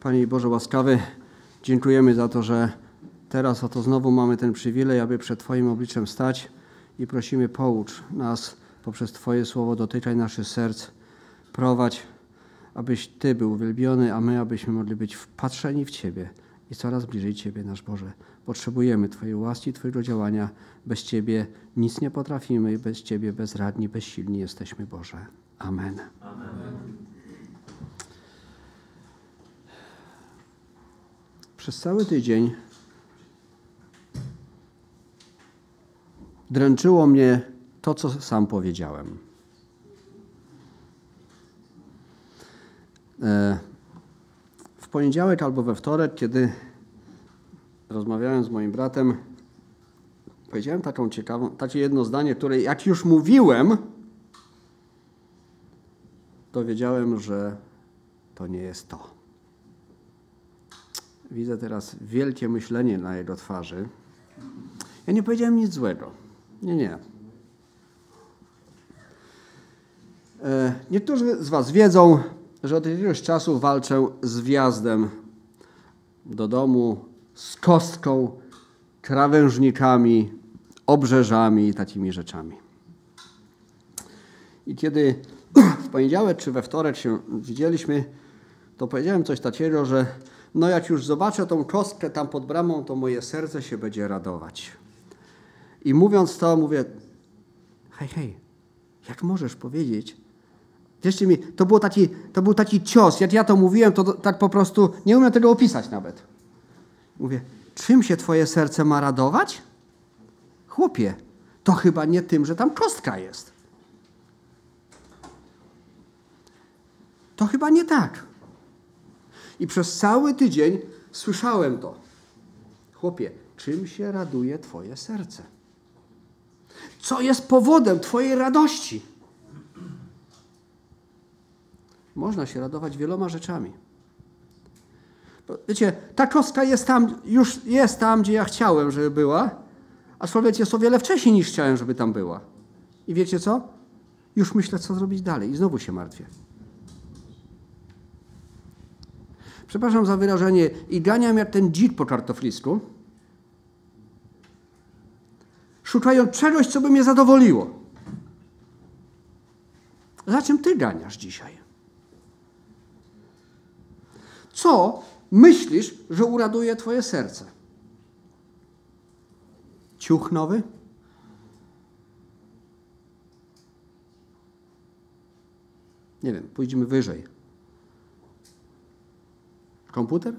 Panie Boże łaskawy, dziękujemy za to, że teraz oto znowu mamy ten przywilej, aby przed Twoim obliczem stać i prosimy poucz nas poprzez Twoje słowo, dotykaj naszych serc, prowadź, abyś Ty był uwielbiony, a my abyśmy mogli być wpatrzeni w Ciebie i coraz bliżej Ciebie, nasz Boże. Potrzebujemy Twojej łaski, Twojego działania. Bez Ciebie nic nie potrafimy, bez Ciebie bezradni, bezsilni jesteśmy, Boże. Amen. Amen. Przez cały tydzień dręczyło mnie to, co sam powiedziałem. E, w poniedziałek albo we wtorek, kiedy rozmawiałem z moim bratem, powiedziałem taką ciekawą, takie jedno zdanie, które jak już mówiłem, to wiedziałem, że to nie jest to. Widzę teraz wielkie myślenie na jego twarzy. Ja nie powiedziałem nic złego. Nie, nie. E, niektórzy z Was wiedzą, że od jakiegoś czasu walczę z wjazdem do domu, z kostką, krawężnikami, obrzeżami i takimi rzeczami. I kiedy w poniedziałek czy we wtorek się widzieliśmy, to powiedziałem coś takiego, że no jak już zobaczę tą kostkę tam pod bramą, to moje serce się będzie radować. I mówiąc to, mówię, hej, hej, jak możesz powiedzieć? Wierzcie mi, to, było taki, to był taki cios. Jak ja to mówiłem, to tak po prostu nie umiem tego opisać nawet. Mówię, czym się twoje serce ma radować? Chłopie, to chyba nie tym, że tam kostka jest. To chyba nie tak. I przez cały tydzień słyszałem to. Chłopie, czym się raduje Twoje serce? Co jest powodem Twojej radości? Można się radować wieloma rzeczami. Wiecie, ta kostka jest tam, już jest tam, gdzie ja chciałem, żeby była, a człowiek jest o wiele wcześniej niż chciałem, żeby tam była. I wiecie co? Już myślę, co zrobić dalej i znowu się martwię. Przepraszam za wyrażenie, i ganiam jak ten dzik po kartoflisku, szukając czegoś, co by mnie zadowoliło. Za czym ty ganiasz dzisiaj? Co myślisz, że uraduje twoje serce? Ciuch nowy? Nie wiem, pójdziemy wyżej. Komputer?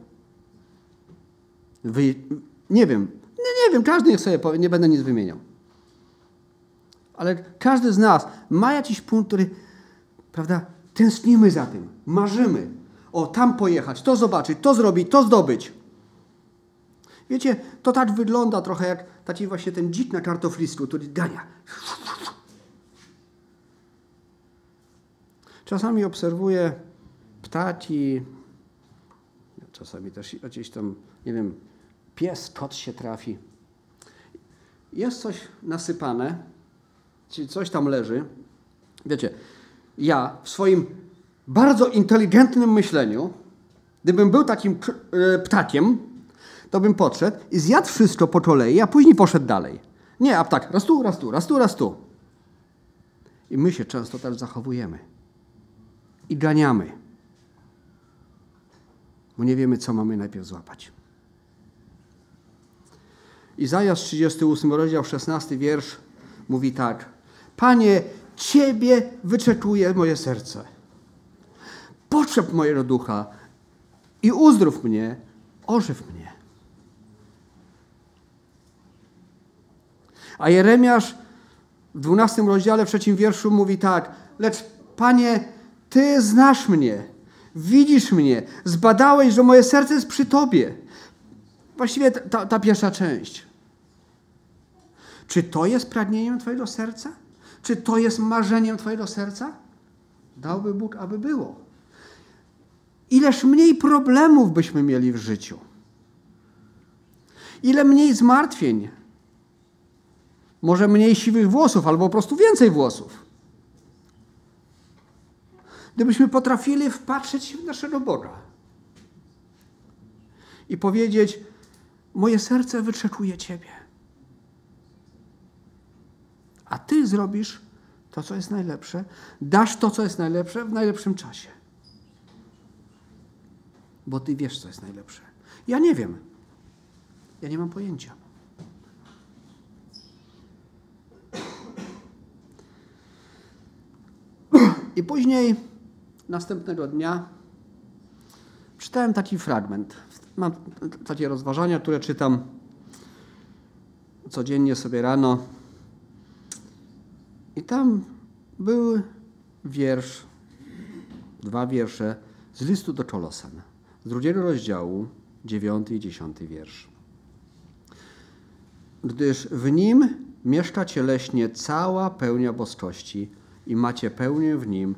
Wy... Nie wiem. Nie, wiem, każdy niech sobie powie, nie będę nic wymieniał. Ale każdy z nas ma jakiś punkt, który, prawda, tęsknimy za tym, marzymy. O, tam pojechać, to zobaczyć, to zrobić, to zdobyć. Wiecie, to tak wygląda trochę jak taki właśnie ten dzik na kartoflisku, który gania. Czasami obserwuję ptaki, Czasami też gdzieś tam, nie wiem, pies, kot się trafi. Jest coś nasypane, czyli coś tam leży. Wiecie, ja w swoim bardzo inteligentnym myśleniu, gdybym był takim e, ptakiem, to bym podszedł i zjadł wszystko po kolei, a później poszedł dalej. Nie, a tak, raz tu, raz tu, raz tu, raz tu. I my się często tak zachowujemy. I ganiamy bo nie wiemy, co mamy najpierw złapać. Izajasz 38 rozdział 16 wiersz mówi tak. Panie, Ciebie wyczekuje moje serce. Potrzeb mojego ducha i uzdrów mnie, ożyw mnie. A Jeremiasz w 12 rozdziale, w trzecim wierszu mówi tak. Lecz Panie, Ty znasz mnie Widzisz mnie, zbadałeś, że moje serce jest przy Tobie. Właściwie ta, ta pierwsza część. Czy to jest pragnieniem Twojego serca? Czy to jest marzeniem Twojego serca? Dałby Bóg, aby było. Ileż mniej problemów byśmy mieli w życiu. Ile mniej zmartwień. Może mniej siwych włosów, albo po prostu więcej włosów gdybyśmy potrafili wpatrzeć się w naszego Boga. i powiedzieć: Moje serce wyczekuje Ciebie. A Ty zrobisz to, co jest najlepsze, dasz to, co jest najlepsze w najlepszym czasie. Bo Ty wiesz, co jest najlepsze. Ja nie wiem. Ja nie mam pojęcia. I później, następnego dnia, czytałem taki fragment. Mam takie rozważania, które czytam codziennie sobie rano. I tam był wiersz, dwa wiersze z listu do Czolosan, z drugiego rozdziału, dziewiąty i dziesiąty wiersz. Gdyż w nim mieszka cieleśnie cała pełnia boskości i macie pełnię w nim,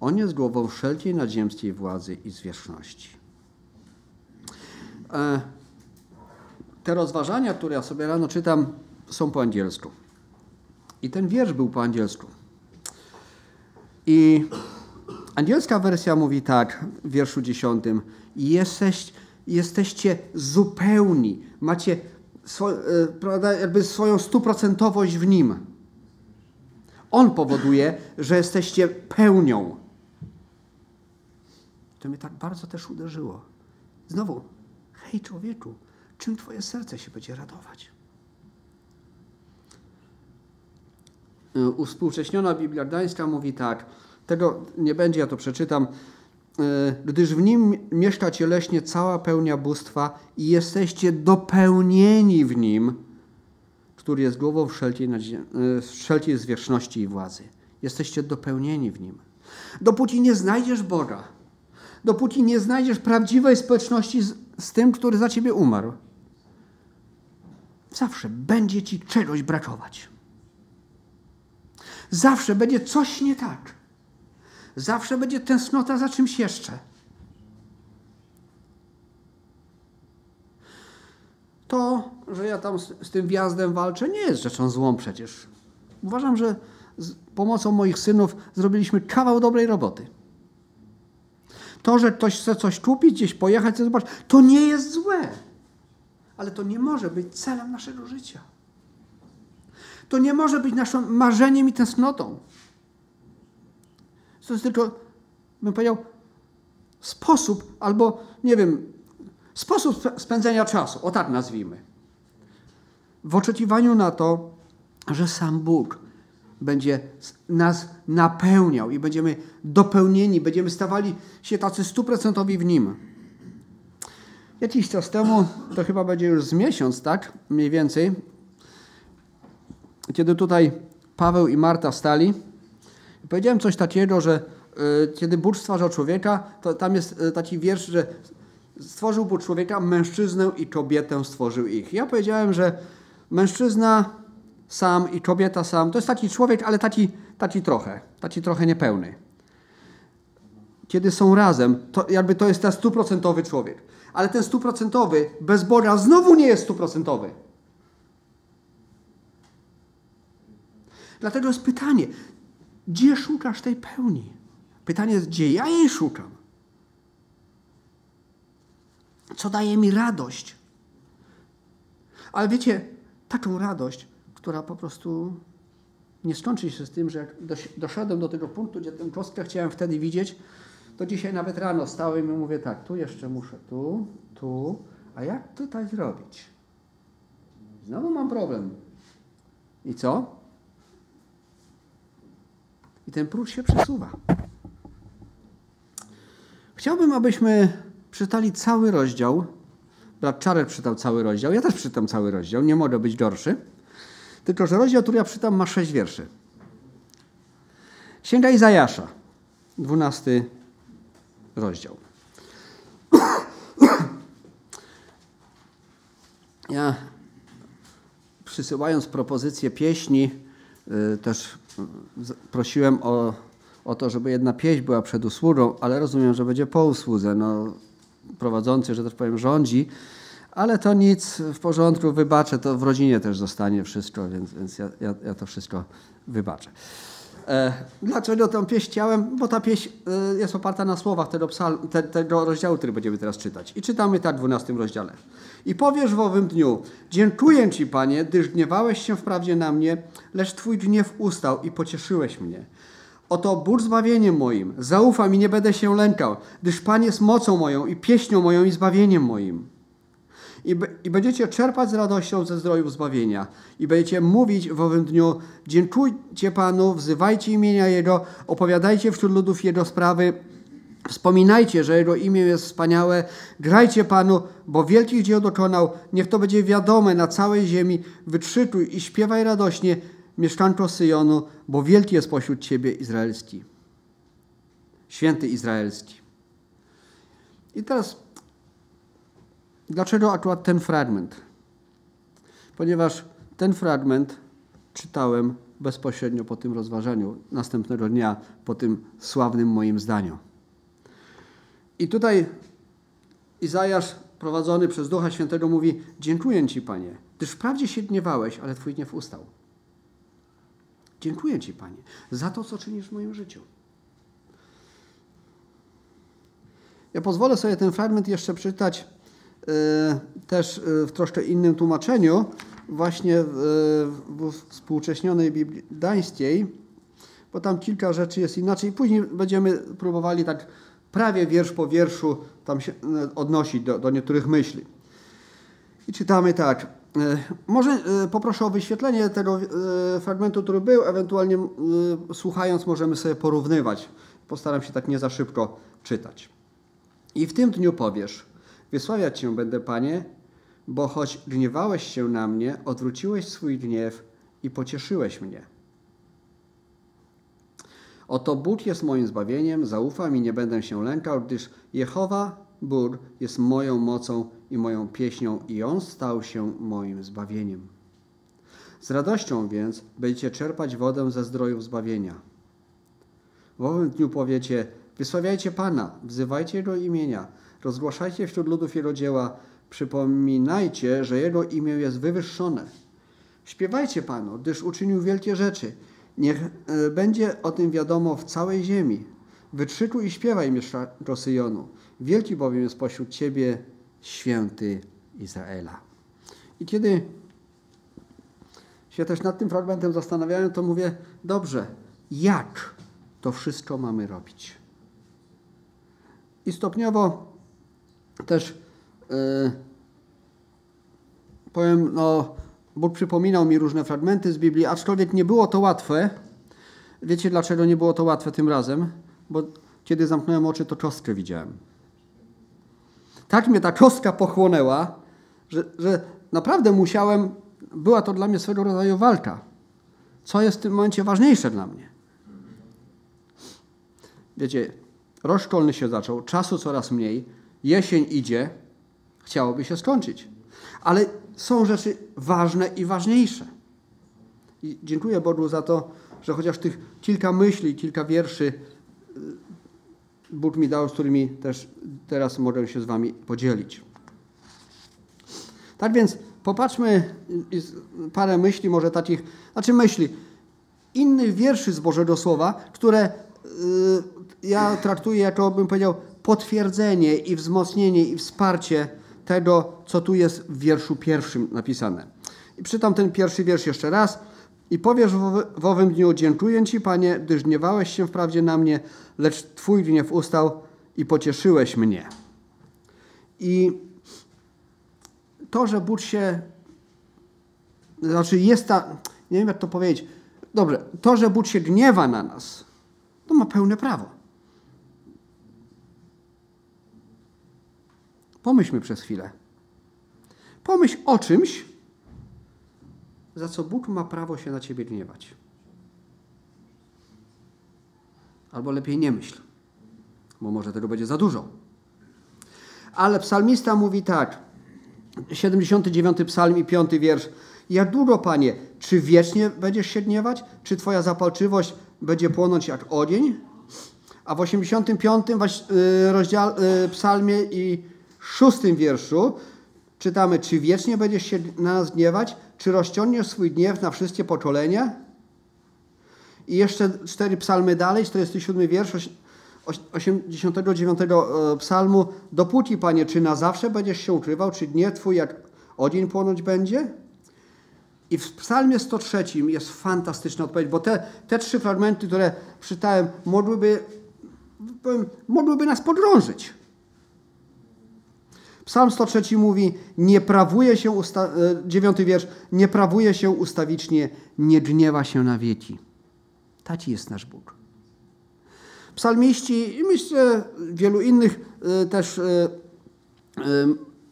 on jest głową wszelkiej nadziemskiej władzy i zwierzchności. E, te rozważania, które ja sobie rano czytam, są po angielsku. I ten wiersz był po angielsku. I angielska wersja mówi tak w wierszu dziesiątym. Jesteś, jesteście zupełni, macie swo, e, prawda, jakby swoją stuprocentowość w Nim. On powoduje, że jesteście pełnią. To mnie tak bardzo też uderzyło. Znowu, hej człowieku, czym twoje serce się będzie radować? E, uspółcześniona Biblia Gdańska mówi tak, tego nie będzie, ja to przeczytam, e, gdyż w nim mieszka cieleśnie cała pełnia bóstwa i jesteście dopełnieni w nim, który jest głową wszelkiej, e, wszelkiej zwierzchności i władzy. Jesteście dopełnieni w nim. Dopóki nie znajdziesz Boga, dopóki nie znajdziesz prawdziwej społeczności z, z tym, który za ciebie umarł, zawsze będzie ci czegoś brakować. Zawsze będzie coś nie tak. Zawsze będzie tęsknota za czymś jeszcze. To, że ja tam z, z, tym wjazdem walczę, nie jest rzeczą złą przecież. Uważam, że z pomocą moich synów zrobiliśmy kawał dobrej roboty. To, że ktoś chce coś kupić, gdzieś pojechać, zobaczyć, to nie jest złe. Ale to nie może być celem naszego życia. To nie może być naszym marzeniem i tęsknotą. To jest tylko, bym powiedział, sposób albo, nie wiem, sposób spędzenia czasu, o tak nazwijmy. W oczekiwaniu na to, że sam Bóg będzie nas napełniał i będziemy dopełnieni, będziemy stawali się tacy stuprocentowi w Nim. Jakiś czas temu, to chyba będzie już z miesiąc, tak? Mniej więcej, kiedy tutaj Paweł i Marta stali, powiedziałem coś takiego, że y, kiedy Bóg stwarzał człowieka, to tam jest y, taki wiersz, że stworzył Bóg człowieka, mężczyznę i kobietę stworzył ich. Ja powiedziałem, że mężczyzna sam i kobieta sam, to jest taki człowiek, ale taki, taki trochę, taki trochę niepełny. Kiedy są razem, to jakby to jest ten stuprocentowy człowiek. Ale ten stuprocentowy bez Boga znowu nie jest stuprocentowy. Dlatego jest pytanie, gdzie szukasz tej pełni? Pytanie jest, gdzie ja jej szukam? Co daje mi radość? Ale wiecie, taką radość, która po prostu nie skończy się z tym, że jak doszedłem do tego punktu, gdzie tę kostkę chciałem wtedy widzieć, to dzisiaj nawet rano stałem i mówię tak, tu jeszcze muszę, tu, tu, a jak tutaj zrobić? Znowu mam problem. I co? I ten próg się przesuwa. Chciałbym, abyśmy przeczytali cały rozdział. Brat Czarek czytał cały rozdział. Ja też czytam cały rozdział. Nie mogę być gorszy. Tylko, że rozdział, który ja czytam, ma sześć wierszy. Księga Izajasza, dwunasty rozdział. Ja przysyłając propozycję pieśni, y, też prosiłem o, o to, żeby jedna pieśń była przed usługą, ale rozumiem, że będzie po usłudze. No, prowadzący, że tak powiem, rządzi, ale to nic, w porządku, wybaczę, to w rodzinie też zostanie wszystko, więc, więc ja, ja, ja to wszystko wybaczę. E, dlaczego tę pieśń chciałem? Bo ta pieśń e, jest oparta na słowach tego, psal, te, tego rozdziału, który będziemy teraz czytać. I czytamy tak w 12 rozdziale. I powiesz w owym dniu, dziękuję Ci, Panie, gdyż gniewałeś się wprawdzie na mnie, lecz Twój gniew ustał i pocieszyłeś mnie. Oto Bóg zbawieniem moim, zaufam i nie będę się lękał, gdyż Pan jest mocą moją i pieśnią moją i zbawieniem moim. I, I, będziecie czerpać z radością ze zdrojów zbawienia. I będziecie mówić w owym dniu, dziękujcie Panu, wzywajcie imienia Jego, opowiadajcie wśród ludów Jego sprawy, Wspominajcie, że Jego imię jest wspaniałe, grajcie Panu, bo wielkich dzieł dokonał. Niech to będzie wiadome na całej ziemi. Wytrzytuj i śpiewaj radośnie, mieszkanko Syjonu, bo wielki jest pośród Ciebie Izraelski. Święty Izraelski. I teraz, dlaczego akurat ten fragment? Ponieważ ten fragment czytałem bezpośrednio po tym rozważaniu, następnego dnia, po tym sławnym moim zdaniu. I tutaj Izajasz, prowadzony przez Ducha Świętego, mówi: Dziękuję Ci, Panie, gdyż wprawdzie się gniewałeś, ale Twój gniew ustał. Dziękuję Ci, Panie, za to, co czynisz w moim życiu. Ja pozwolę sobie ten fragment jeszcze przeczytać też yy, w troszkę innym tłumaczeniu, właśnie w, współcześnionej Biblii Dańskiej, bo tam kilka rzeczy jest inaczej. Później będziemy próbowali tak prawie wiersz po wierszu tam się e, odnosić do, do niektórych myśli. I czytamy tak. Może poproszę o wyświetlenie tego fragmentu, który był, ewentualnie słuchając możemy sobie porównywać. Postaram się tak nie za szybko czytać. I w tym dniu powiesz, wysławiać Cię będę, Panie, bo choć gniewałeś się na mnie, odwróciłeś swój gniew i pocieszyłeś mnie. Oto Bóg jest moim zbawieniem, zaufam i nie będę się lękał, gdyż Jehowa, Bóg, jest moją mocą i moją pieśnią i On stał się moim zbawieniem. Z radością więc będziecie czerpać wodę ze zdrojów zbawienia. W owym dniu powiecie, wysławiajcie Pana, wzywajcie Jego imienia, rozgłaszajcie wśród ludów Jego dzieła, przypominajcie, że Jego imię jest wywyższone. Śpiewajcie Panu, gdyż uczynił wielkie rzeczy – Niech e, będzie o tym wiadomo w całej ziemi. Wytrzykuj i śpiewaj, mieszkańco Syjonu. Wielki bowiem jest pośród Ciebie święty Izraela. I kiedy się też nad tym fragmentem zastanawiałem, to mówię, dobrze, jak to wszystko mamy robić? I stopniowo też yy, powiem, no, Bóg przypominał mi różne fragmenty z Biblii, aczkolwiek nie było to łatwe. Wiecie dlaczego nie było to łatwe tym razem? Bo kiedy zamknąłem oczy, to czostkę widziałem. Tak mnie ta czostka pochłonęła, że, że naprawdę musiałem, była to dla mnie swego rodzaju walka. Co jest w tym momencie ważniejsze dla mnie? Wiecie, rok szkolny się zaczął, czasu coraz mniej, jesień idzie, chciałoby się skończyć. Ale są rzeczy ważne i ważniejsze. I dziękuję Bogu za to, że chociaż tych kilka myśli, kilka wierszy y, Bóg mi dał, z którymi też teraz mogę się z Wami podzielić. Tak więc popatrzmy parę myśli, może takich, znaczy myśli, innych wierszy z Bożego Słowa, które y, ja traktuję jako, bym powiedział, potwierdzenie i wzmocnienie i wsparcie tego, co tu jest w wierszu pierwszym napisane. I przytam ten pierwszy wiersz jeszcze raz. I powiesz w owym dniu, dziękuję Ci, Panie, gdyż gniewałeś się wprawdzie na mnie, lecz Twój gniew ustał i pocieszyłeś mnie. I to, że Bóg się, znaczy jest ta, nie wiem jak to powiedzieć, dobrze, to, że Bóg się gniewa na nas, to ma pełne prawo. Pomyślmy przez chwilę. Pomyśl o czymś, za co Bóg ma prawo się na ciebie gniewać. Albo lepiej nie myśl, bo może tego będzie za dużo. Ale psalmista mówi tak, 79 psalm i 5 wiersz. Jak długo, Panie, czy wiecznie będziesz się gniewać? Czy Twoja zapalczywość będzie płonąć jak ogień? A w 85 y, rozdziale, y, psalmie i szóstym wierszu czytamy, czy wiecznie będziesz się na nas gniewać, czy rozciągniesz swój gniew na wszystkie pokolenia? I jeszcze cztery psalmy dalej, 47 wiersz 89 e, psalmu. Dopóki, Panie, czy na zawsze będziesz się ukrywał, czy nie Twój jak odzień płonąć będzie? I w psalmie 103 jest fantastyczna odpowiedź, bo te, te trzy fragmenty, które czytałem, mogłyby, powiem, mogłyby nas podrążyć. Psalm 103 mówi, nie prawuje się, usta- e, dziewiąty wiersz, nie prawuje się ustawicznie, nie gniewa się na wieki. Taci jest nasz Bóg. Psalmiści i myślę wielu innych e, też e,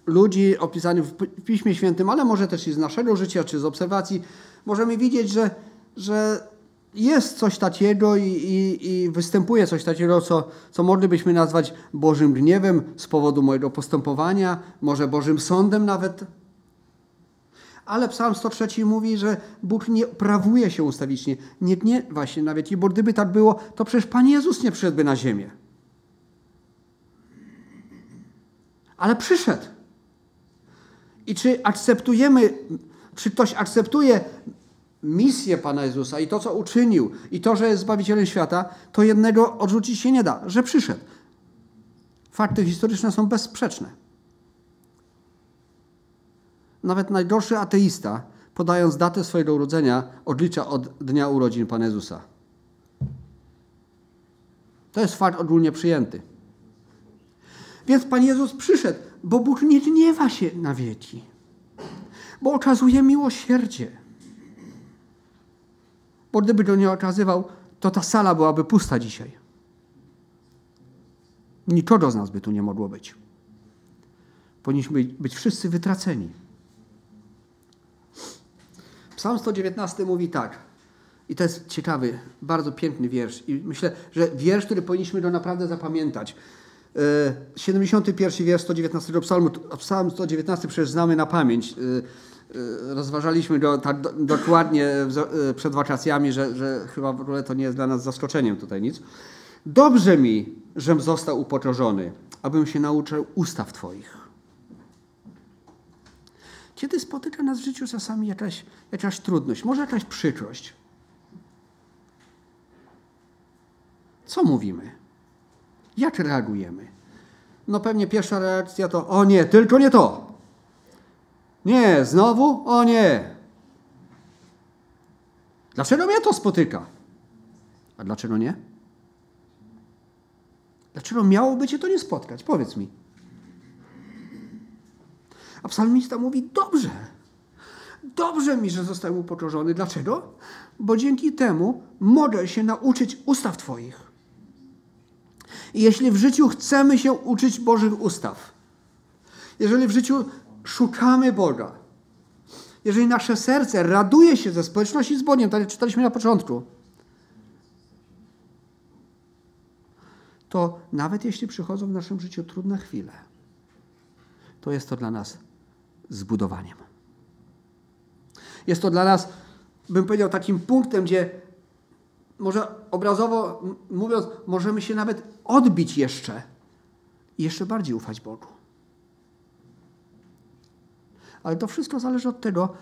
ludzi opisanych w Piśmie Świętym, ale może też i z naszego życia, czy z obserwacji, możemy widzieć, że, że jest coś takiego i, i, i, występuje coś takiego, co, co moglibyśmy nazwać Bożym gniewem z powodu mojego postępowania, może Bożym sądem nawet. Ale Psalm 103 mówi, że Bóg nie prawuje się ustawicznie, nie gniewa się nawet. I bo gdyby tak było, to przecież Pan Jezus nie przyszedłby na ziemię. Ale przyszedł. I czy akceptujemy, czy ktoś akceptuje misję Pana Jezusa i to, co uczynił, i to, że jest Zbawicielem świata, to jednego odrzucić się nie da, że przyszedł. Fakty historyczne są bezsprzeczne. Nawet najgorszy ateista, podając datę swojego urodzenia, odlicza od dnia urodzin Pana Jezusa. To jest fakt ogólnie przyjęty. Więc Pan Jezus przyszedł, bo Bóg nie gniewa się na wieki, bo okazuje miłosierdzie. Bo gdyby go nie okazywał, to ta sala byłaby pusta dzisiaj. Nikogo z nas by tu nie mogło być. Powinniśmy być wszyscy wytraceni. Psalm 119 mówi tak. I to jest ciekawy, bardzo piękny wiersz. I myślę, że wiersz, który powinniśmy go naprawdę zapamiętać. 71 e, wiersz 119 psalmu, psalm 119 przecież znamy na pamięć. E, rozważaliśmy go tak dokładnie przed wakacjami, że, że chyba w ogóle to nie jest dla nas zaskoczeniem tutaj nic. Dobrze mi, żem został upokorzony, abym się nauczył ustaw Twoich. Kiedy spotyka nas w życiu czasami jakaś, jakaś trudność, może jakaś przykrość, co mówimy? Jak reagujemy? No pewnie pierwsza reakcja to o nie, tylko nie to. Nie, znowu? O nie. Dlaczego mnie to spotyka? A dlaczego nie? Dlaczego miałoby cię to nie spotkać? Powiedz mi. A psalmista mówi, dobrze. Dobrze mi, że zostałem upokorzony. Dlaczego? Bo dzięki temu mogę się nauczyć ustaw Twoich. I jeśli w życiu chcemy się uczyć Bożych ustaw, jeżeli w życiu szukamy Boga, jeżeli nasze serce raduje się ze społeczności z Bogiem, tak jak czytaliśmy na początku, to nawet jeśli przychodzą w naszym życiu trudne chwile, to jest to dla nas zbudowaniem. Jest to dla nas, bym powiedział, takim punktem, gdzie może obrazowo mówiąc, możemy się nawet odbić jeszcze i jeszcze bardziej ufać Bogu. Ale to wszystko zależy od tego,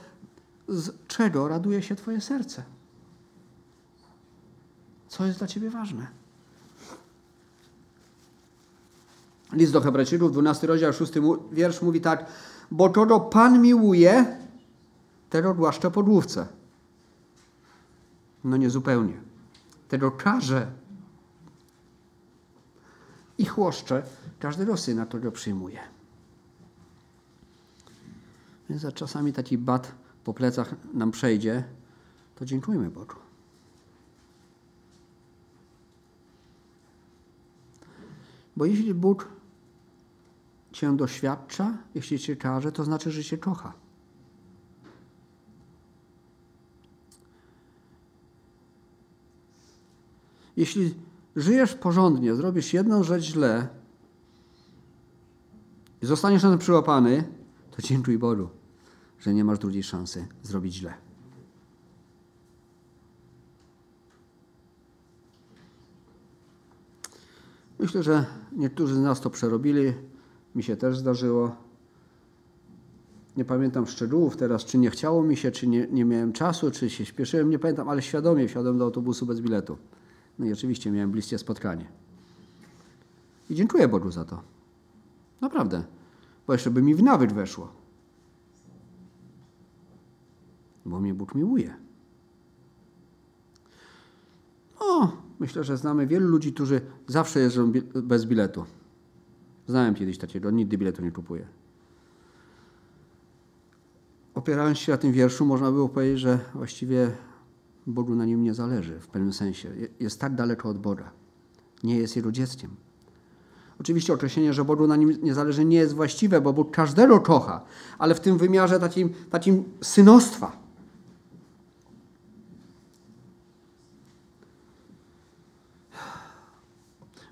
z czego raduje się Twoje serce. Co jest dla Ciebie ważne? List do Hebrajczyków, 12 rozdział, 6 wiersz mówi tak, bo kogo Pan miłuje, tego głaszcze po główce. No nie zupełnie tego karze i chłoszcze każdego syna, którego przyjmuje. Więc czasami taki bat po plecach nam przejdzie, to dziękujmy Bogu. Bo jeśli Bóg cię doświadcza, jeśli cię każe, to znaczy, że cię kocha. Jeśli żyjesz porządnie, zrobisz jedną rzecz źle i zostaniesz na tym przyłapany, to dziękuj Bogu, że nie masz drugiej szansy zrobić źle. Myślę, że niektórzy z nas to przerobili. Mi się też zdarzyło. nie pamiętam szczegółów teraz, czy nie chciało mi się, czy nie, nie miałem czasu, czy się śpieszyłem, nie pamiętam, ale świadomie wsiadłem do autobusu bez biletu. No i oczywiście miałem bliskie spotkanie. I dziękuję Bogu za to. Naprawdę. Bo jeszcze by mi w nawyk weszło. Bo mnie Bóg miłuje. O, myślę, że znamy wielu ludzi, którzy zawsze jeżdżą bez biletu. Znałem kiedyś takiego, nigdy biletu nie kupuje. Opierając się na tym wierszu, można było powiedzieć, że właściwie Bogu na nim nie zależy w pewnym sensie. Jest tak daleko od Boga. Nie jest jego dzieckiem. Oczywiście określenie, że Bogu na nim nie zależy, nie jest właściwe, bo Bóg każdego kocha, ale w tym wymiarze takim, takim synostwa.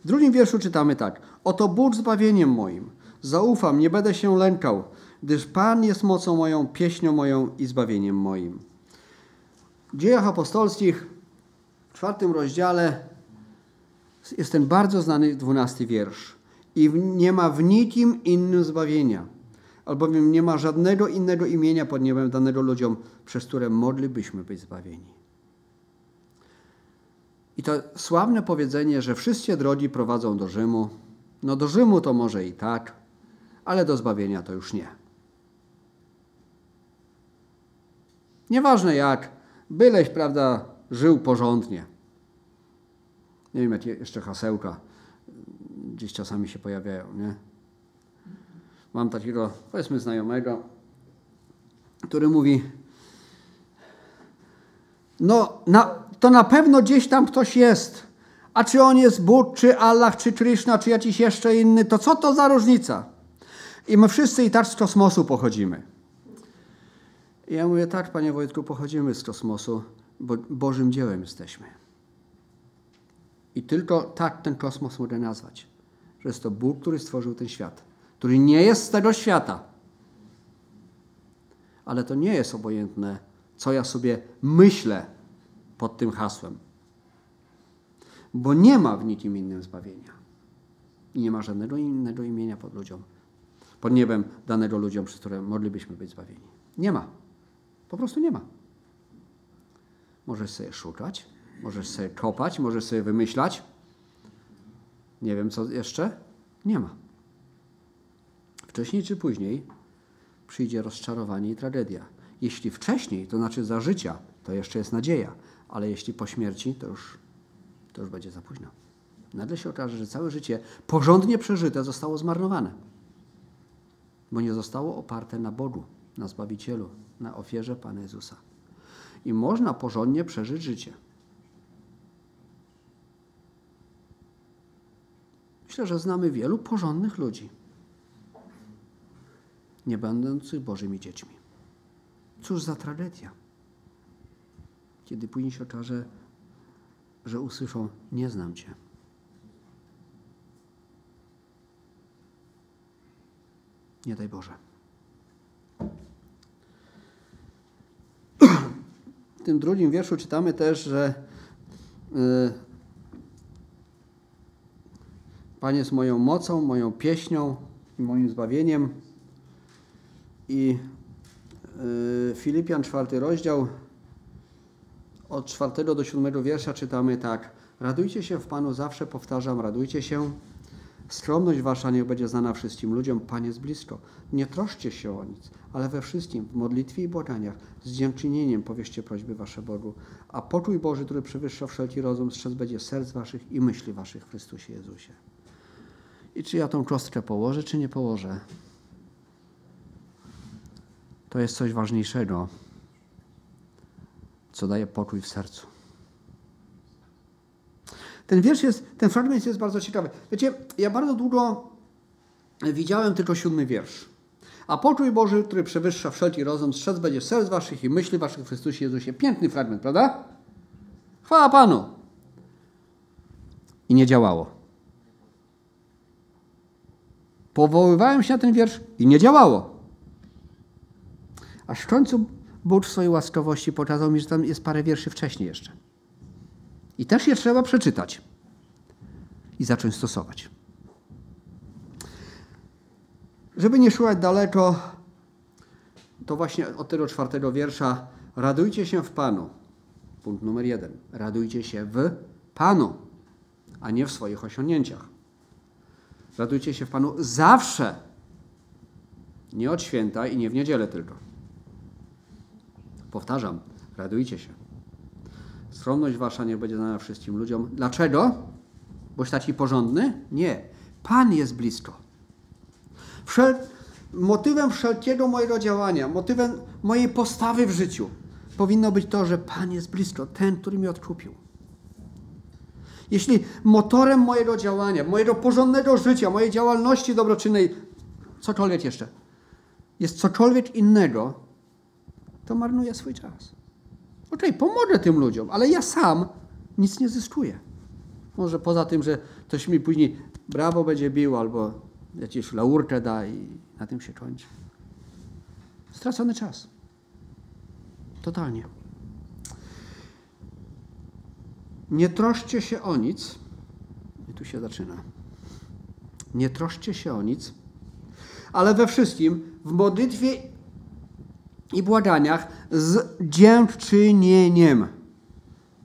W drugim wierszu czytamy tak. Oto Bóg zbawieniem moim. Zaufam, nie będę się lękał, gdyż Pan jest mocą moją, pieśnią moją i zbawieniem moim. W dziejach apostolskich w czwartym rozdziale jest ten bardzo znany dwunasty wiersz. I nie ma w nikim innym zbawienia, albowiem nie ma żadnego innego imienia pod niebem danego ludziom, przez które moglibyśmy być zbawieni. I to sławne powiedzenie, że wszystkie drogi prowadzą do Rzymu. No do Rzymu to może i tak, ale do zbawienia to już nie. Nieważne jak, byleś, prawda, żył porządnie. Nie wiem, jakie jeszcze hasełka gdzieś czasami się pojawiają, nie? Mam takiego, powiedzmy, znajomego, który mówi, no, na, to na pewno gdzieś tam ktoś jest. A czy on jest Bóg, czy Allah, czy Krishna, czy jakiś jeszcze inny, to co to za różnica? I my wszyscy i tak z kosmosu pochodzimy. I ja mówię, tak, panie Wojtku, pochodzimy z kosmosu, bo Bożym dziełem jesteśmy. I tylko tak ten kosmos mogę nazwać. Że jest to Bóg, który stworzył ten świat. Który nie jest z tego świata. Ale to nie jest obojętne, co ja sobie myślę pod tym hasłem. Bo nie ma w nikim innym zbawienia. I nie ma żadnego innego imienia pod ludziom, pod niebem danego ludziom, przez które moglibyśmy być zbawieni. Nie ma. Po prostu nie ma. Możesz sobie szukać, możesz sobie kopać, możesz sobie wymyślać. Nie wiem co jeszcze. Nie ma. Wcześniej czy później przyjdzie rozczarowanie i tragedia. Jeśli wcześniej, to znaczy za życia, to jeszcze jest nadzieja, ale jeśli po śmierci, to już, to już będzie za późno. Nagle się okaże, że całe życie porządnie przeżyte zostało zmarnowane, bo nie zostało oparte na Bogu, na Zbawicielu, na ofierze Pana Jezusa. I można porządnie przeżyć życie. Myślę, że znamy wielu porządnych ludzi, nie będących Bożymi dziećmi. Cóż za tragedia, kiedy później się okaże, że usłyszą: Nie znam Cię. Nie daj Boże. W tym drugim wierszu czytamy też, że yy, Pan jest moją mocą, moją pieśnią i moim zbawieniem. I Filipian, czwarty rozdział, od czwartego do siódmego wiersza czytamy tak. Radujcie się w Panu, zawsze powtarzam, radujcie się. Skromność wasza niech będzie znana wszystkim ludziom, Pan jest blisko. Nie troszcie się o nic, ale we wszystkim, w modlitwie i błaganiach, z dziękczynieniem powierzcie prośby wasze Bogu. A pokój Boży, który przewyższa wszelki rozum, strzec będzie serc waszych i myśli waszych w Chrystusie Jezusie. I czy ja tą kostkę położę, czy nie położę? To jest coś ważniejszego, co daje pokój w sercu. Ten wiersz jest, ten fragment jest bardzo ciekawy. Wiecie, ja bardzo długo widziałem tylko siódmy wiersz. A pokój Boży, który przewyższa wszelki rozum, strzec będzie serc waszych i myśli waszych w Chrystusie Jezusie. Piękny fragment, prawda? Chwała Panu. I nie działało. Powoływałem się na ten wiersz i nie działało. W końcu Bóg w swojej łaskawości pokazał mi, że tam jest parę wierszy wcześniej jeszcze. I też je trzeba przeczytać i zacząć stosować. Żeby nie szukać daleko, to właśnie od tego czwartego wiersza radujcie się w Panu. Punkt numer jeden. Radujcie się w Panu, a nie w swoich osiągnięciach. Radujcie się w Panu zawsze. Nie od święta i nie w niedzielę tylko. Powtarzam, radujcie się. Skromność wasza nie będzie znana wszystkim ludziom. Dlaczego? Boś taki porządny? Nie. Pan jest blisko. Wszel motywem wszelkiego mojego działania, motywem mojej postawy w życiu powinno być to, że Pan jest blisko, ten, który mnie odkupił. Jeśli motorem mojego działania, mojego porządnego życia, mojej działalności dobroczynnej, cokolwiek jeszcze, jest cokolwiek innego, to swój czas. Okej, okay, pomogę tym ludziom, ale ja sam nic nie zyskuję. Może poza tym, że ktoś mi później brawo będzie bił albo jakieś laurkę da i na tym się kończy. Stracony czas. Totalnie. Nie troszcie się o nic. I tu się zaczyna. Nie troszcie się o nic, ale we wszystkim w modlitwie i błaganiach z dziękczynieniem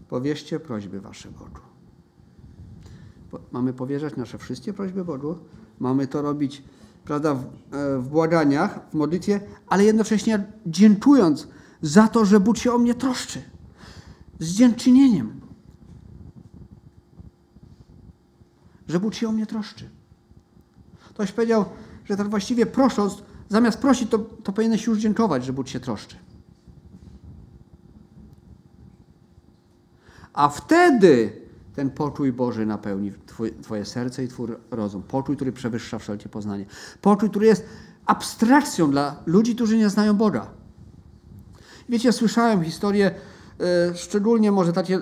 powierzcie prośby wasze Bogu. Mamy powierzać nasze wszystkie prośby Bogu, mamy to robić prawda, w, e, w błaganiach, w modlitwie, ale jednocześnie dziękując za to, że Bóg się o mnie troszczy. Z dziękczynieniem. Że Bóg się o mnie troszczy. Ktoś powiedział, że tak właściwie prosząc, zamiast prosić, to, to powinieneś już dziękować, że Bóg się troszczy. A wtedy ten poczuj Boży napełni Twoje serce i Twój rozum. Poczuj, który przewyższa wszelkie poznanie. Poczuj, który jest abstrakcją dla ludzi, którzy nie znają Boga. Wiecie, słyszałem historię, y, szczególnie może takie,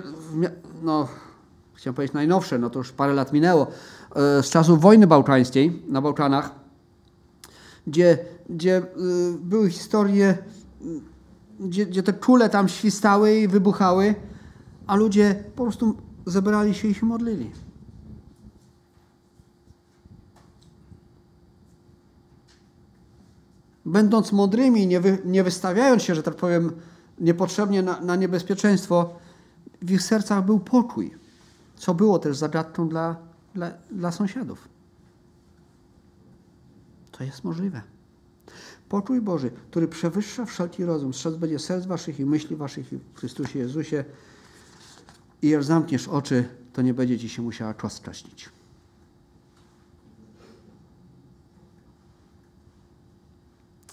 no, chciałem powiedzieć najnowsze, no to już parę lat minęło, y, z czasów wojny bałkańskiej na Bałkanach, gdzie, gdzie y, były historie, gdzie, gdzie te kule tam świstały i wybuchały, a ludzie po prostu zebrali się i się modlili. Będąc mądrymi, nie, wy, nie wystawiając się, że tak powiem, niepotrzebnie na, na niebezpieczeństwo, w ich sercach był pokój, co było też zagadką dla, dla, dla sąsiadów. To jest możliwe. Pokój Boży, który przewyższa wszelki rozum, strzec będzie serc waszych i myśli waszych w Chrystusie Jezusie, i jak zamkniesz oczy, to nie będzie ci się musiała czas kaśnić.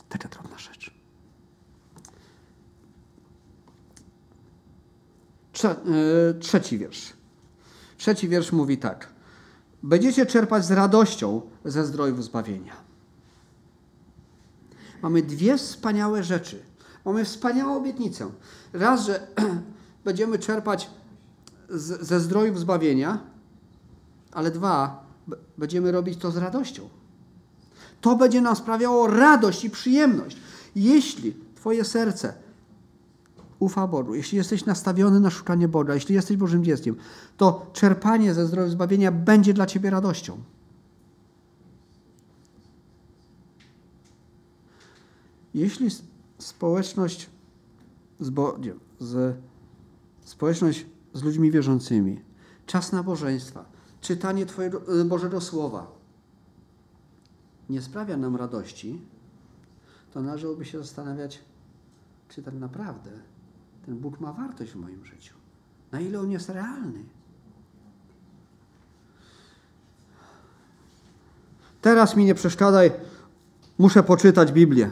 Taka drobna rzecz. Trze yy, trzeci wiersz. Trzeci wiersz mówi tak. Będziecie czerpać z radością ze zdrojów zbawienia. Mamy dwie wspaniałe rzeczy. Mamy wspaniałą obietnicę. Raz, że będziemy czerpać z, ze zdrojów zbawienia, ale dwa, będziemy robić to z radością. To będzie nam sprawiało radość i przyjemność. Jeśli Twoje serce ufa Bogu, jeśli jesteś nastawiony na szukanie Boga, jeśli jesteś Bożym dzieckiem, to czerpanie ze zdrowia zbawienia będzie dla Ciebie radością. Jeśli społeczność z, Bogiem, z społeczność z ludźmi wierzącymi, czas nabożeństwa, czytanie Twojego e, Bożego Słowa nie sprawia nam radości, to należałoby się zastanawiać, czy tak naprawdę ten Bóg ma wartość w moim życiu. Na ile on jest realny. Teraz mi nie przeszkadzaj, muszę poczytać Biblię.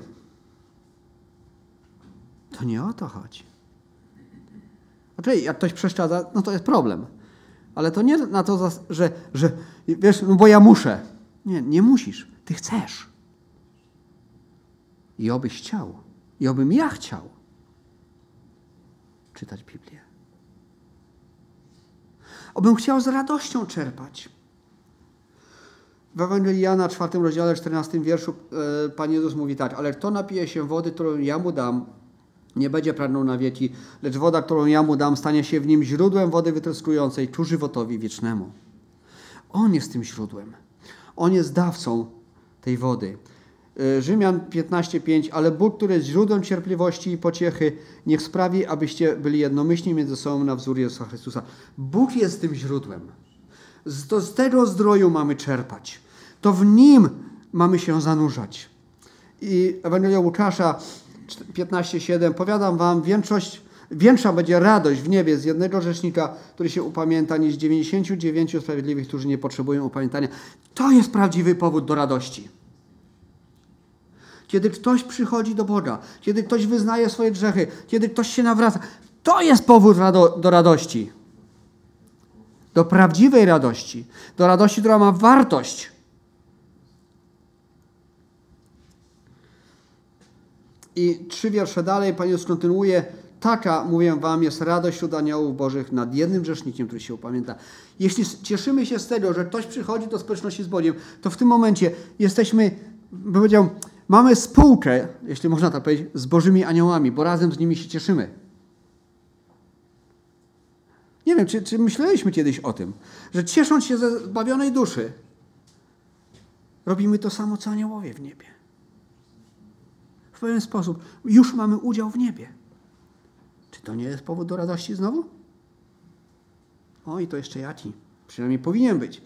To nie o to chodzi. Znaczy, jak ktoś przeszkadza, no to jest problem. Ale to nie na to, że, że wiesz, no bo ja muszę. Nie, nie musisz. Ty chcesz. I obyś chciał. I obym ja chciał czytać Biblię. Obym chciał z radością czerpać. W Ewangelii Jana, 4 rozdziale, 14 wierszu, e, Pan Jezus mówi tak, ale kto napije się wody, którą ja mu dam, nie będzie pragnął na wieki, lecz woda, którą ja mu dam, stanie się w nim źródłem wody wytryskującej ku żywotowi wiecznemu. On jest tym źródłem. On jest dawcą tej wody. Y, Rzymian 15:5, ale Bóg, który jest źródłem cierpliwości i pociechy, niech sprawi, abyście byli jednomyślni między sobą na wzór Jezusa Chrystusa. Bóg jest tym źródłem. Z, to z tego zdroju mamy czerpać. To w Nim mamy się zanurzać. I Ewangelia Łukasza 15:7, powiadam wam, większość, większa będzie radość w niebie z jednego rzecznika, który się upamięta, niż 99 sprawiedliwych, którzy nie potrzebują upamiętania. To jest prawdziwy powód do radości. Kiedy ktoś przychodzi do Boga, kiedy ktoś wyznaje swoje grzechy, kiedy ktoś się nawraca, to jest powód do radości. Do prawdziwej radości. Do radości, która ma wartość. I trzy wiersze dalej Pan Jezus kontynuuje. Taka, mówię wam, jest radość wśród aniołów bożych nad jednym grzesznikiem, który się upamięta. Jeśli cieszymy się z tego, że ktoś przychodzi do społeczności z Bogiem, to w tym momencie jesteśmy, powiedział, mamy spółkę, jeśli można tak powiedzieć, z Bożymi aniołami, bo razem z nimi się cieszymy. Nie wiem, czy, czy myśleliśmy kiedyś o tym, że ciesząc się ze zbawionej duszy, robimy to samo, co aniołowie w niebie. W pewien sposób już mamy udział w niebie. Czy to nie jest powód do radości znowu? O, i to jeszcze jaki. Przynajmniej powinien być.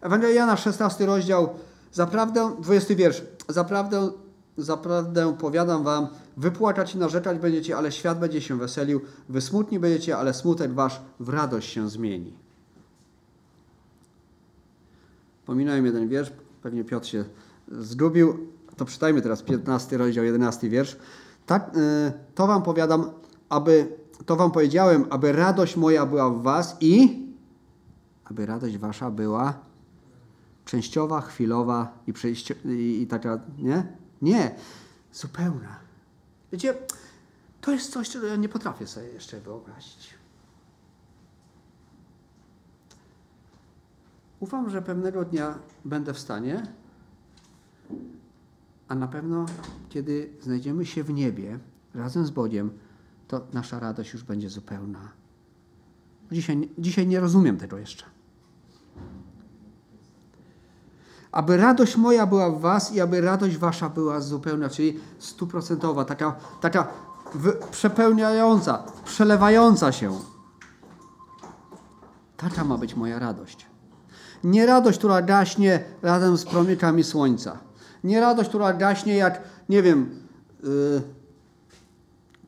Ewangelia Jana, 16 rozdział, zaprawdę, 20 wiersz. Zaprawdę, zaprawdę powiadam wam, wypłaczać i narzekać będziecie, ale świat będzie się weselił. Wy smutni będziecie, ale smutek wasz w radość się zmieni. Pominąłem jeden wiersz, pewnie Piotr się zgubił. To czytajmy teraz 15 rozdział, 11 wiersz. Tak, y, to wam powiadam, aby, to wam powiedziałem, aby radość moja była w was i aby radość wasza była częściowa, chwilowa i, przejścio, i, i taka, nie? Nie, zupełna. Wiecie, to jest coś, czego ja nie potrafię sobie jeszcze wyobrazić. Ufam, że pewnego dnia będę w stanie, a na pewno kiedy znajdziemy się w niebie razem z Bogiem, to nasza radość już będzie zupełna. Dzisiaj, dzisiaj nie rozumiem tego jeszcze. Aby radość moja była w was i aby radość wasza była zupełna, czyli stuprocentowa, taka, taka przepełniająca, przelewająca się. Taka ma być moja radość. Nie radość, która gaśnie razem z promykami słońca. Nie radość, która gaśnie jak, nie wiem, yy,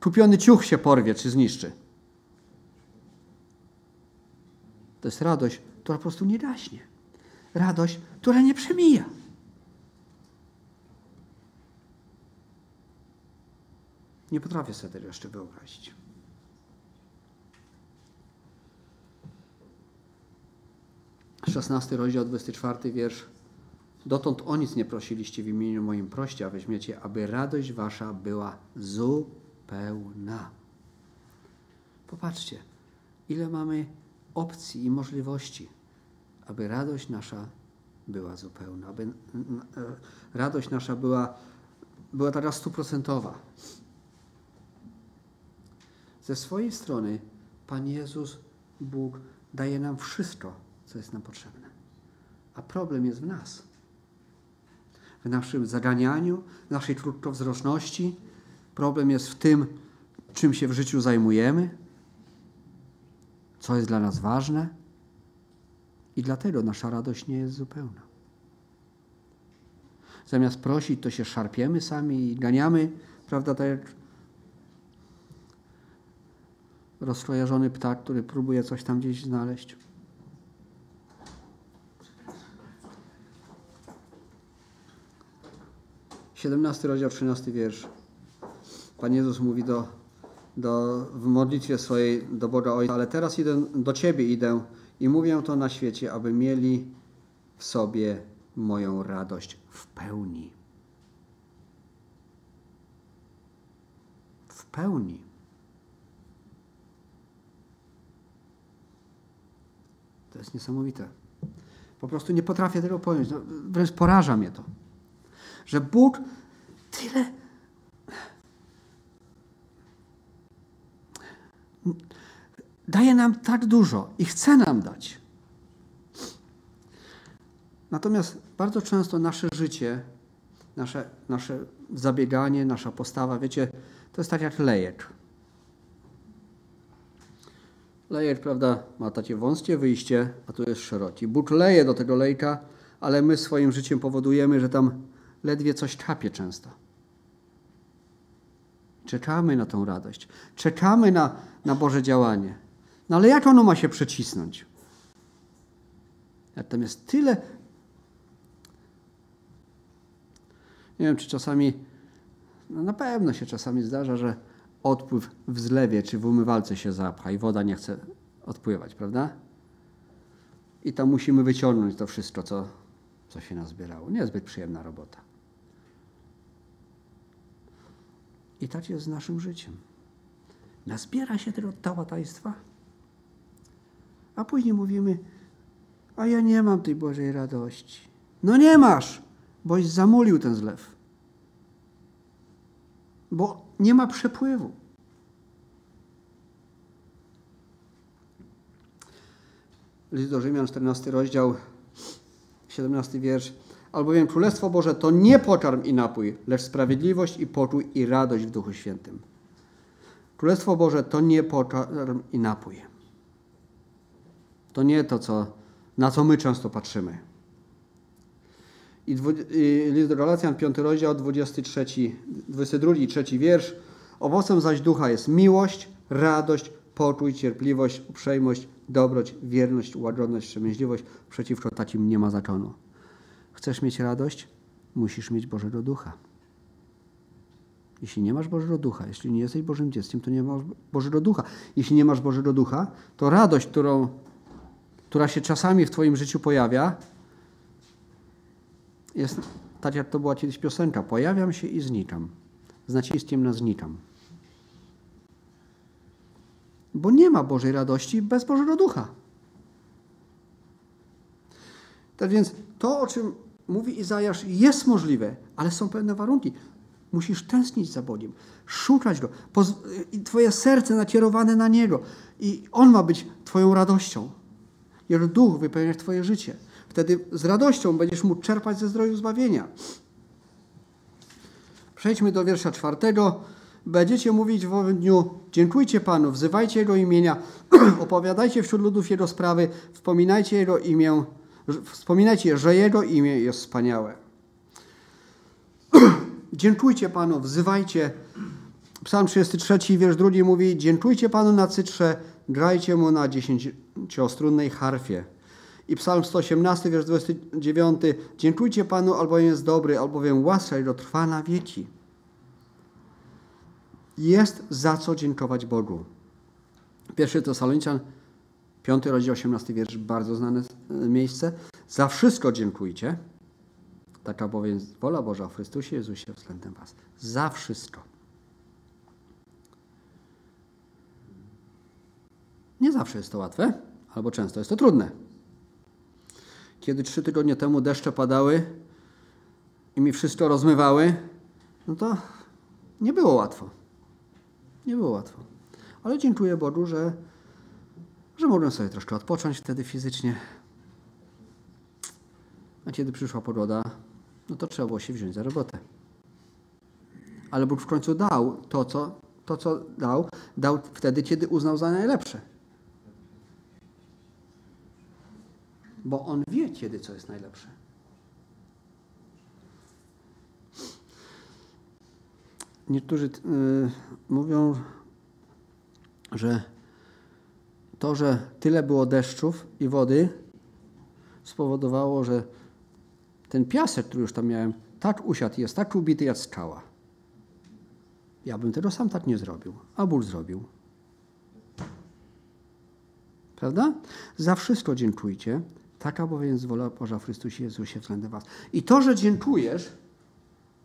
kupiony ciuch się porwie czy zniszczy. To jest radość, która po prostu nie gaśnie. Radość, która nie przemija. Nie potrafię sobie tego jeszcze wyobrazić. Szesnasty rozdział, 24 wiersz. Dotąd o nic nie prosiliście w imieniu moim proście, a weźmiecie, aby radość wasza była zupełna. Popatrzcie, ile mamy opcji i możliwości, aby radość nasza była zupełna, aby radość nasza była, była taka stuprocentowa. Ze swojej strony Pan Jezus, Bóg, daje nam wszystko, co jest nam potrzebne. A problem jest w nas. W naszym zaganianiu, w naszej krótkowzroczności. Problem jest w tym, czym się w życiu zajmujemy, co jest dla nas ważne. I dlatego nasza radość nie jest zupełna. Zamiast prosić, to się szarpiemy sami i ganiamy, prawda, tak jak rozkojarzony ptak, który próbuje coś tam gdzieś znaleźć. Siedemnasty rozdział, trzynasty wiersz. Pan Jezus mówi do, do, w modlitwie swojej do Boga Ojca, ale teraz idę, do Ciebie idę i mówię to na świecie, aby mieli w sobie moją radość w pełni. W pełni. To jest niesamowite. Po prostu nie potrafię tego pojąć. No, wręcz poraża mnie to. Że Bóg tyle. Daje nam tak dużo i chce nam dać. Natomiast bardzo często nasze życie nasze, nasze zabieganie, nasza postawa, wiecie, to jest tak jak lejek. Lejek, prawda, ma takie wąskie wyjście, a tu jest szeroki. Bóg leje do tego lejka, ale my swoim życiem powodujemy, że tam ledwie coś kapie często. Czekamy na tą radość. Czekamy na, na Boże działanie. No ale jak ono ma się przecisnąć? Jest tyle. Nie wiem, czy czasami, no na pewno się czasami zdarza, że odpływ w zlewie czy w umywalce się zapcha i woda nie chce odpływać, prawda? I tam musimy wyciągnąć to wszystko, co, co się nazbierało. Niezbyt przyjemna robota. I tak jest z naszym życiem. Nazbiera się tego tałataństwa, a później mówimy, a ja nie mam tej Bożej radości. No nie masz, boś zamulił ten zlew. Bo nie ma przepływu. List do Rzymian, 14 rozdział, 17 wiersz. Albowiem Królestwo Boże to nie pokarm i napój, lecz sprawiedliwość i pokój i radość w Duchu Świętym. Królestwo Boże to nie pokarm i napój. To nie to, co, na co my często patrzymy. I, list do Galacjan, 5 rozdział, 23, 22 i 3 wiersz. Owocem zaś ducha jest miłość, radość, pokój, cierpliwość, uprzejmość, dobroć, wierność, łagodność, wstrzemięźliwość. Przeciwko takim nie ma zakonu. Chcesz mieć radość? Musisz mieć Bożego Ducha. Jeśli nie masz Bożego Ducha, jeśli nie jesteś Bożym dzieckiem, to nie masz Bożego Ducha. Jeśli nie masz Bożego Ducha, to radość, którą, która się czasami w Twoim życiu pojawia, jest tak, jak to była kiedyś piosenka. Pojawiam się i znikam. Z naciskiem na znikam. Bo nie ma Bożej radości bez Bożego Ducha. Tak więc to, o czym mówi Izajasz, jest możliwe, ale są pewne warunki. Musisz tęsknić za Bogiem, szukać Go, Twoje serce nakierowane na Niego i On ma być Twoją radością. Jego Duch wypełnia Twoje życie. Wtedy z radością będziesz mógł czerpać ze zdroju zbawienia. Przejdźmy do wiersza czwartego. Będziecie mówić w owym dniu, dziękujcie Panu, wzywajcie Jego imienia, opowiadajcie wśród ludów Jego sprawy, wspominajcie Jego imię, Wspominajcie, że Jego imię jest wspaniałe. Dziękujcie Panu, wzywajcie. Psalm 33, wiersz drugi mówi: Dziękujcie Panu na cytrze, grajcie mu na dziesięciostrunnej harfie. I Psalm 118, wiersz 29: Dziękujcie Panu, albowiem jest dobry, albowiem łaska Jego trwa na wieki. Jest za co dziękować Bogu. Pierwszy Tesaloniczan Piąty rozdział, 18 wiersz, bardzo znane e, miejsce. Za wszystko dziękujcie. Taka bowiem wola Boża w Chrystusie Jezusie względem was. Za wszystko. Nie zawsze jest to łatwe, albo często jest to trudne. Kiedy trzy tygodnie temu deszcze padały i mi wszystko rozmywały, no to nie było łatwo. Nie było łatwo. Ale dziękuję Bogu, że że mogłem sobie troszkę odpocząć wtedy fizycznie. A kiedy przyszła pogoda, no to trzeba było się wziąć za robotę. Ale Bóg w końcu dał to, co, to, co dał, dał wtedy, kiedy uznał za najlepsze. Bo On wie, kiedy co jest najlepsze. Niektórzy yy, mówią, że to, że tyle było deszczów i wody, spowodowało, że ten piasek, który już tam miałem, tak usiadł jest tak ubity jak skała. Ja bym tego sam tak nie zrobił, a Bóg zrobił. Prawda? Za wszystko dziękujcie. Taka bowiem jest wola Boża w Chrystusie Jezusie względem was. I to, że dziękujesz,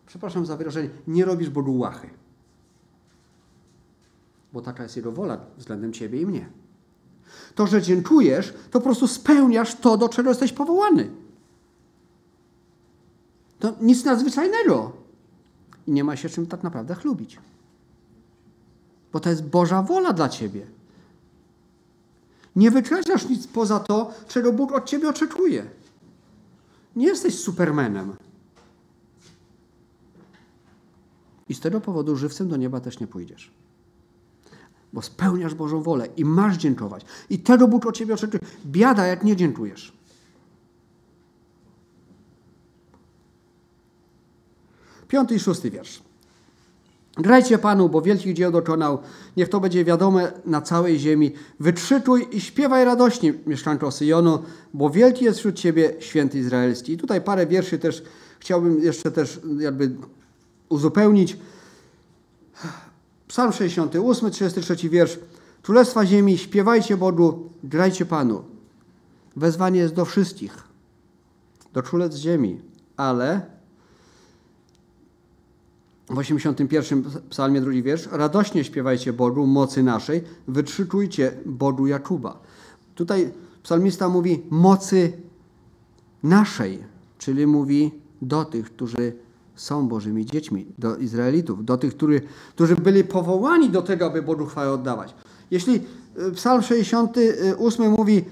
przepraszam za wyrażenie, nie robisz Bogu łachy. Bo taka jest Jego wola względem ciebie i mnie. To, że dziękujesz, to po prostu spełniasz to, do czego jesteś powołany. To nic nadzwyczajnego. I nie ma się czym tak naprawdę chlubić. Bo to jest Boża wola dla ciebie. Nie wykraczasz nic poza to, czego Bóg od ciebie oczekuje. Nie jesteś supermenem. I z tego powodu żywcem do nieba też nie pójdziesz. Bo spełniasz Bożą wolę i masz dziękować. I tego Bóg od ciebie oczekuje. Biada, jak nie dziękujesz. Piąty i szósty wiersz. Grajcie Panu, bo wielkich dzieł dokonał. Niech to będzie wiadome na całej ziemi. Wytrzytuj i śpiewaj radośnie, mieszkańco Syjonu, bo wielki jest wśród Ciebie święty izraelski. I tutaj parę wierszy też chciałbym jeszcze też jakby uzupełnić. Psalm 68, 33 wiersz. Królestwa ziemi, śpiewajcie Bogu, grajcie Panu. Wezwanie jest do wszystkich, do królestw ziemi, ale w 81 psalmie drugi wiersz. Radośnie śpiewajcie Bogu, mocy naszej, wytrzykujcie Bogu Jakuba. Tutaj psalmista mówi mocy naszej, czyli mówi do tych, którzy są Bożymi dziećmi, do Izraelitów, do tych, którzy, którzy byli powołani do tego, aby Bogu chwałę oddawać. Jeśli y, psalm 68 mówi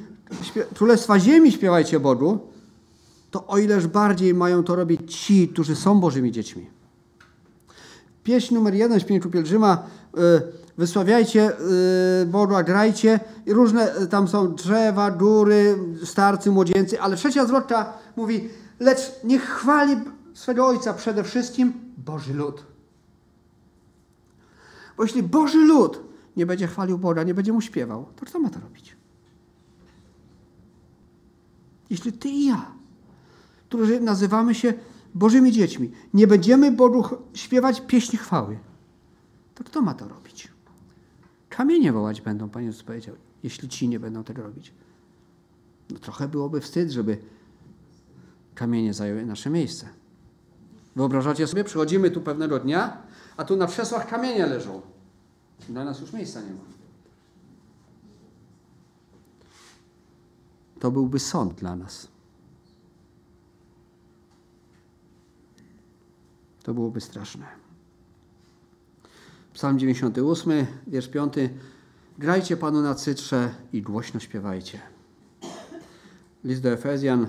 Królestwa Ziemi śpiewajcie Bogu, to o ileż bardziej mają to robić ci, którzy są Bożymi dziećmi. Pieśń numer jeden śpiewu pielgrzyma y, wysławiajcie y, Boga, grajcie i różne tam są drzewa, góry, starcy, młodzieńcy, ale trzecia zwrotka mówi lecz niech chwali swego Ojca przede wszystkim Boży lud. Bo jeśli Boży lud nie będzie chwalił Boga, nie będzie mu śpiewał, to kto ma to robić? Jeśli ty i ja, którzy nazywamy się Bożymi dziećmi, nie będziemy Bogu śpiewać pieśni chwały, to kto ma to robić? Kamienie wołać będą, Pan Jezus powiedział, jeśli ci nie będą tego robić. No, trochę byłoby wstyd, żeby kamienie zajęły nasze miejsce. Wyobrażacie sobie, przychodzimy tu pewnego dnia, a tu na krzesłach kamienie leżą. Dla nas już miejsca nie ma. To byłby sąd dla nas. To byłoby straszne. Psalm 98, wiersz 5. Grajcie Panu na cytrze i głośno śpiewajcie. List do Efezjan,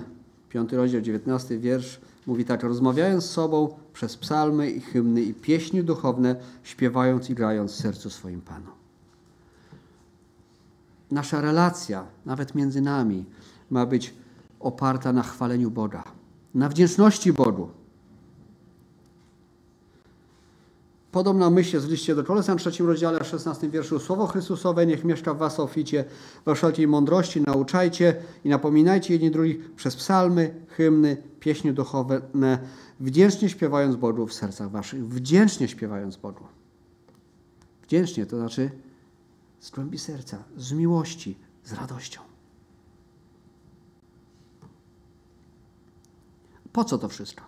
5 rozdział, 19 wiersz mówi tak, rozmawiając z sobą przez psalmy i hymny i pieśni duchowne, śpiewając i grając w sercu swoim Panu. Nasza relacja, nawet między nami, ma być oparta na chwaleniu Boga, na wdzięczności Bogu, Podobna myśl jest w liście do Kolosan, trzecim rozdziale, 16 wierszu. Słowo Chrystusowe niech mieszka w was oficie, we wszelkiej mądrości nauczajcie i napominajcie jedni drugich przez psalmy, hymny, pieśni duchowe, wdzięcznie śpiewając Bogu w sercach waszych. Wdzięcznie śpiewając Bogu. Wdzięcznie to znaczy z głębi serca, z miłości, z radością. Po co to wszystko?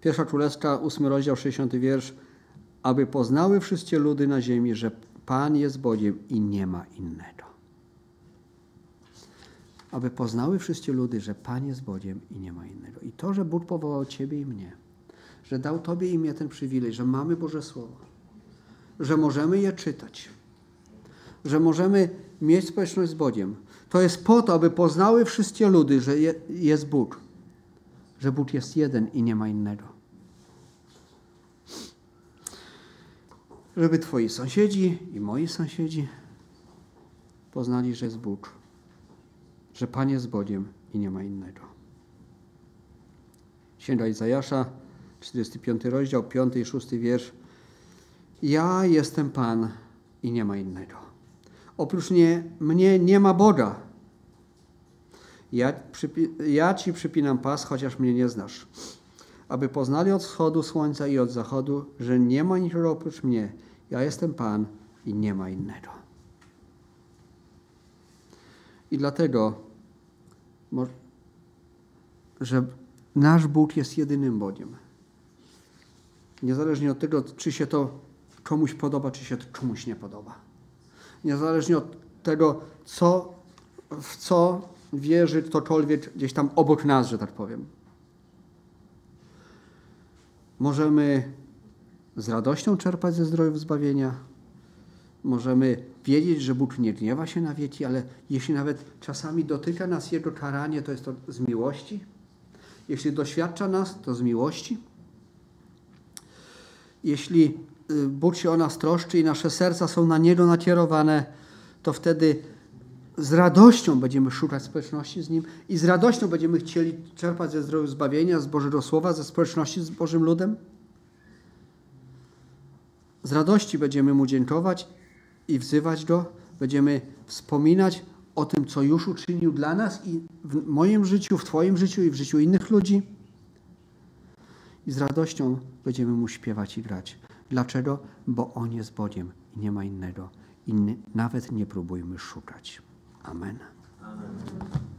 Pierwsza Królewska, ósmy rozdział, 60 wiersz. Aby poznały wszystkie ludy na ziemi, że Pan jest Bogiem i nie ma innego. Aby poznały wszystkie ludy, że Pan jest Bogiem i nie ma innego. I to, że Bóg powołał Ciebie i mnie, że dał Tobie i mnie ten przywilej, że mamy Boże Słowo, że możemy je czytać, że możemy mieć społeczność z Bogiem, to jest po to, aby poznały wszystkie ludy, że jest Bóg, że Bóg jest jeden i nie ma innego. żeby Twoi sąsiedzi i moi sąsiedzi poznali, że jest Bóg, że Pan jest Bogiem i nie ma innego. Księga Izajasza, 45 rozdział, 5 i 6 wiersz. Ja jestem Pan i nie ma innego. Oprócz nie, mnie nie ma Boga. Ja, ja Ci przypinam pas, chociaż mnie nie znasz aby poznali od wschodu słońca i od zachodu, że nie ma nikogo oprócz mnie. Ja jestem Pan i nie ma innego. I dlatego, że nasz Bóg jest jedynym Bogiem. Niezależnie od tego, czy się to komuś podoba, czy się to komuś nie podoba. Niezależnie od tego, co, w co wierzy ktokolwiek gdzieś tam obok nas, że tak powiem. Możemy z radością czerpać ze zdrojów zbawienia. Możemy wiedzieć, że Bóg nie gniewa się na wieki, ale jeśli nawet czasami dotyka nas Jego karanie, to jest to z miłości. Jeśli doświadcza nas, to z miłości. Jeśli y, Bóg się o nas troszczy i nasze serca są na Niego nakierowane, to wtedy z radością będziemy szukać społeczności z Nim i z radością będziemy chcieli czerpać ze zdrowiu zbawienia, z Bożego Słowa, ze społeczności z Bożym ludem. Z radości będziemy Mu dziękować i wzywać Go, będziemy wspominać o tym, co już uczynił dla nas i w moim życiu, w Twoim życiu i w życiu innych ludzi. I z radością będziemy Mu śpiewać i grać. Dlaczego? Bo On jest Bogiem i nie ma innego. I nawet nie próbujmy szukać. Amen. Amen.